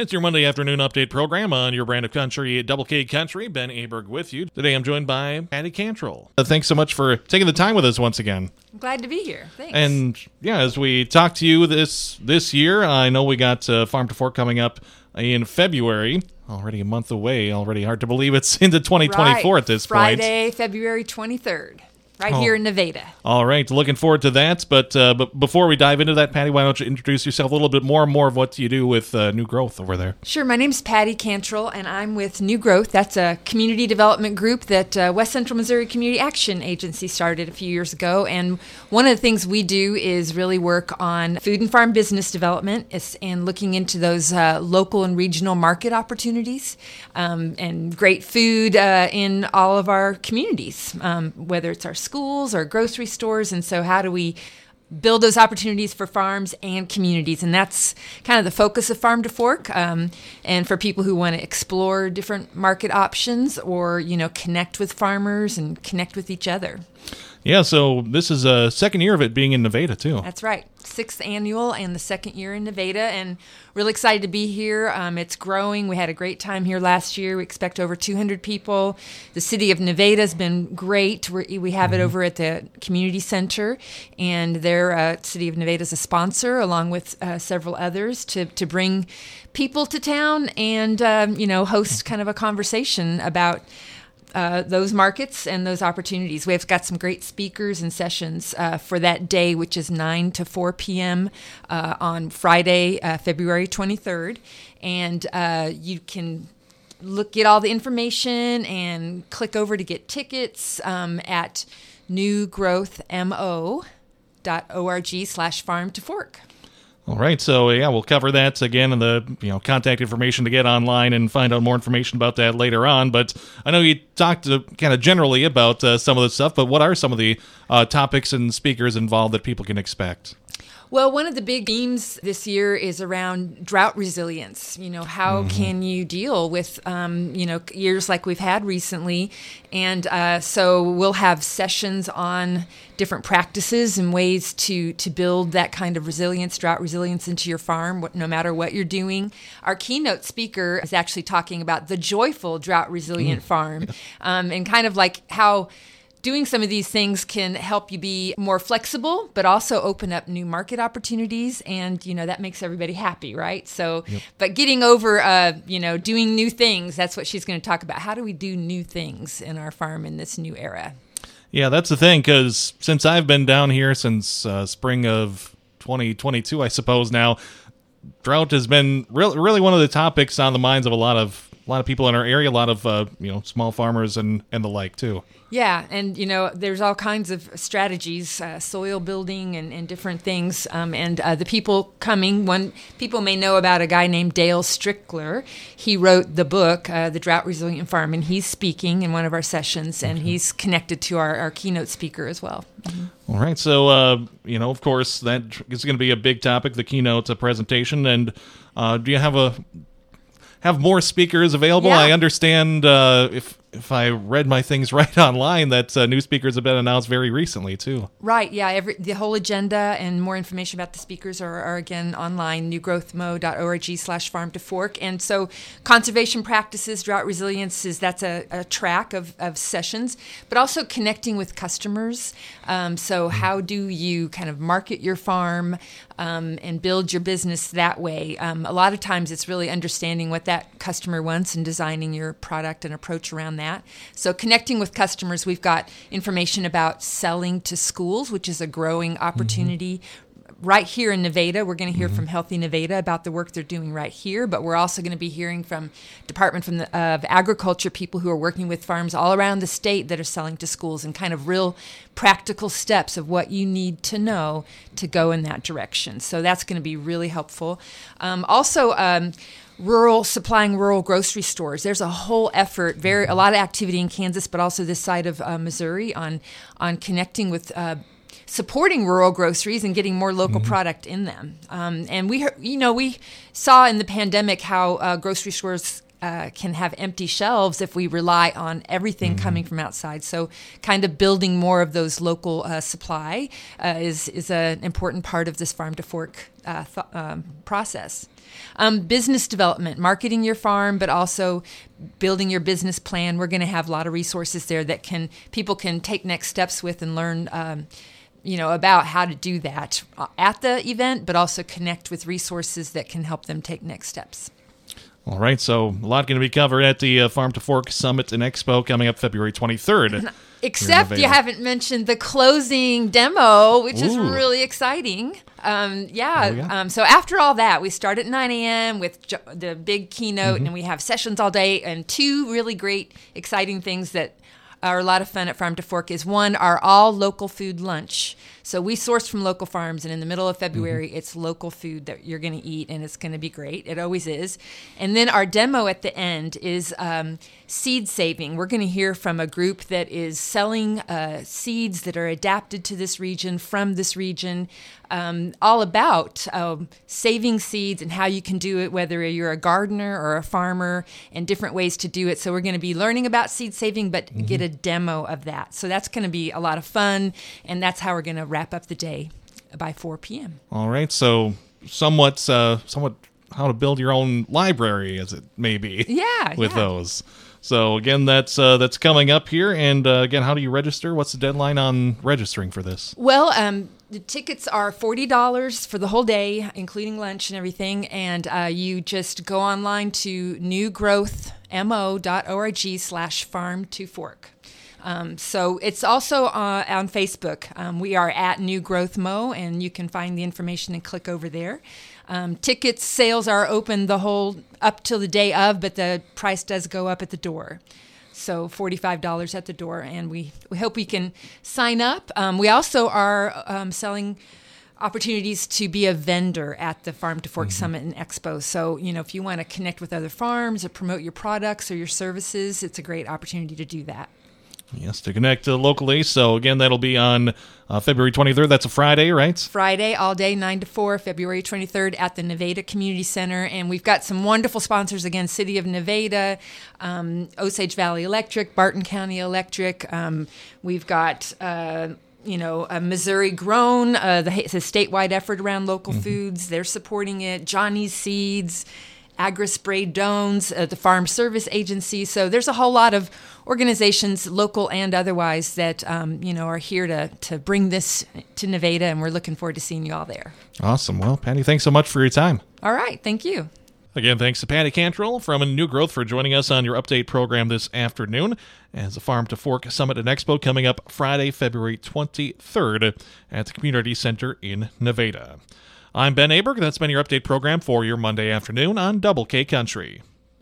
It's your Monday afternoon update program on your brand of country, Double K Country. Ben Aberg with you. Today I'm joined by Patty Cantrell. Uh, thanks so much for taking the time with us once again. I'm glad to be here. Thanks. And yeah, as we talk to you this this year, I know we got uh, Farm to Fork coming up in February. Already a month away. Already hard to believe it's into 2024 right. at this Friday, point. Friday, February 23rd right Oh. here in Nevada. All right, looking forward to that. But uh, but before we dive into that, Patty, why don't you introduce yourself a little bit more? and More of what you do with uh, New Growth over there. Sure, my name's Patty Cantrell, and I'm with New Growth. That's a community development group that uh, West Central Missouri Community Action Agency started a few years ago. And one of the things we do is really work on food and farm business development and looking into those uh, local and regional market opportunities um, and great food uh, in all of our communities, um, whether it's our schools or grocery stores. And so, how do we build those opportunities for farms and communities and that's kind of the focus of farm to fork um, and for people who want to explore different market options or you know connect with farmers and connect with each other Yeah, so this is a second year of it being in Nevada too. that's right sixth annual and the second year in nevada and really excited to be here. Um, it's growing. We had a great time here last year. We expect over 200 people. The city of nevada has been great. We're, we have it over at the community center and their uh, city of nevada is a sponsor along with uh, several others to, to bring people to town and um, you know host kind of a conversation about uh, those markets and those opportunities. We've got some great speakers and sessions uh, for that day, which is 9 to 4 p.m. Uh, on Friday, uh, February 23rd. And uh, you can look get all the information and click over to get tickets um, at newgrowthmo.org slash farm to fork. All right, so yeah, we'll cover that again and the you know contact information to get online and find out more information about that later on. But I know you talked uh, kind of generally about uh, some of the stuff, but what are some of the uh, topics and speakers involved that people can expect? Well, one of the big themes this year is around drought resilience. You know, how can you deal with, um, you know, years like we've had recently? And uh, so we'll have sessions on different practices and ways to to build that kind of resilience, drought resilience into your farm, no matter what you're doing. Our keynote speaker is actually talking about the joyful drought resilient farm, um, and kind of like how doing some of these things can help you be more flexible but also open up new market opportunities and you know that makes everybody happy right? So but getting over uh, you know doing new things that's what she's going to talk about. How do we do new things in our farm in this new era? Yeah, that's the thing because since I've been down here since uh, spring of 2022, I suppose now, drought has been really really one of the topics on the minds of a lot of a lot of people in our area, a lot of uh, you know small farmers and and the like too. Yeah, and you know, there's all kinds of strategies, uh, soil building, and, and different things. Um, and uh, the people coming, one people may know about a guy named Dale Strickler. He wrote the book, uh, The Drought Resilient Farm, and he's speaking in one of our sessions, and he's connected to our, our keynote speaker as well. All right, so uh, you know, of course, that is going to be a big topic, the keynote uh, presentation. And uh, do you have a have more speakers available? Yeah. I understand uh, if if I read my things right online that uh, new speakers have been announced very recently too. Right. Yeah. Every the whole agenda and more information about the speakers are, are again online. Newgrowthmo.org slash farm to fork. And so conservation practices, drought resilience is that's a, a track of, of sessions, but also connecting with customers. Um, so how do you kind of market your farm um, and build your business that way? Um, a lot of times it's really understanding what that customer wants and designing your product and approach around that. So connecting with customers, we've got information about selling to schools, which is a growing opportunity. Right here in Nevada, we're going to hear from Healthy Nevada about the work they're doing right here, but we're also going to be hearing from Department from the, of Agriculture people who are working with farms all around the state that are selling to schools and kind of real practical steps of what you need to know to go in that direction. So that's going to be really helpful. Um, also. Um, rural supplying rural grocery stores. There's a whole effort, very a lot of activity in Kansas, but also this side of uh, Missouri on on connecting with. Uh, supporting rural groceries and getting more local product in them, um, and we, you know, we saw in the pandemic how uh, grocery stores uh, can have empty shelves if we rely on everything mm-hmm. coming from outside. So, kind of building more of those local uh, supply uh, is is an important part of this farm to fork uh, th- um, process. Um, business development, marketing your farm, but also building your business plan. We're going to have a lot of resources there that can people can take next steps with and learn. Um, you know about how to do that uh, at the event but also connect with resources that can help them take next steps all right, so a lot going to be covered at the uh, Farm to Fork Summit and Expo coming up February 23rd. Except you haven't mentioned the closing demo, which Ooh. is really exciting. Um, yeah. Um, so after all that, we start at 9 a.m. with jo- the big keynote, mm-hmm. and we have sessions all day and two really great, exciting things that are a lot of fun at Farm to Fork is one, our all local food lunch. So we source from local farms, and in the middle of February, mm-hmm. it's local food that you're going to eat, and it's going to be great. It always is. And then our demo at the end is um, seed saving. We're going to hear from a group that is selling uh, seeds that are adapted to this region from this region um, all about um, saving seeds and how you can do it, whether you're a gardener or a farmer, and different ways to do it. So, we're going to be learning about seed saving, but mm-hmm. get a demo of that. So, that's going to be a lot of fun, and that's how we're going to wrap up the day by 4 p.m. All right. So, somewhat, uh, somewhat how to build your own library, as it may be. Yeah. with yeah. those. So again, that's uh, that's coming up here. And uh, again, how do you register? What's the deadline on registering for this? Well, um, the tickets are forty dollars for the whole day, including lunch and everything. And uh, you just go online to newgrowthmo.org slash farm to fork. Um, so it's also uh, on Facebook. Um, we are at New Growth Mo, and you can find the information and click over there. Um, tickets sales are open the whole up till the day of, but the price does go up at the door. So $45 at the door, and we, we hope we can sign up. Um, we also are um, selling opportunities to be a vendor at the Farm to Fork mm-hmm. Summit and Expo. So, you know, if you want to connect with other farms or promote your products or your services, it's a great opportunity to do that. Yes, to connect uh, locally. So again, that'll be on uh, February 23rd. That's a Friday, right? Friday, all day, 9 to 4, February 23rd at the Nevada Community Center. And we've got some wonderful sponsors again City of Nevada, um, Osage Valley Electric, Barton County Electric. Um, we've got. Uh, you know, Missouri Grown, uh, the, a statewide effort around local mm-hmm. foods. They're supporting it. Johnny's Seeds, Agri-Spray Drones, uh, the Farm Service Agency. So there's a whole lot of organizations, local and otherwise, that um, you know are here to to bring this to Nevada, and we're looking forward to seeing you all there. Awesome. Well, Patty, thanks so much for your time. All right, thank you. Again, thanks to Patty Cantrell from New Growth for joining us on your update program this afternoon as a Farm to Fork Summit and Expo coming up Friday, February 23rd at the Community Center in Nevada. I'm Ben Aberg. and That's been your update program for your Monday afternoon on Double K Country.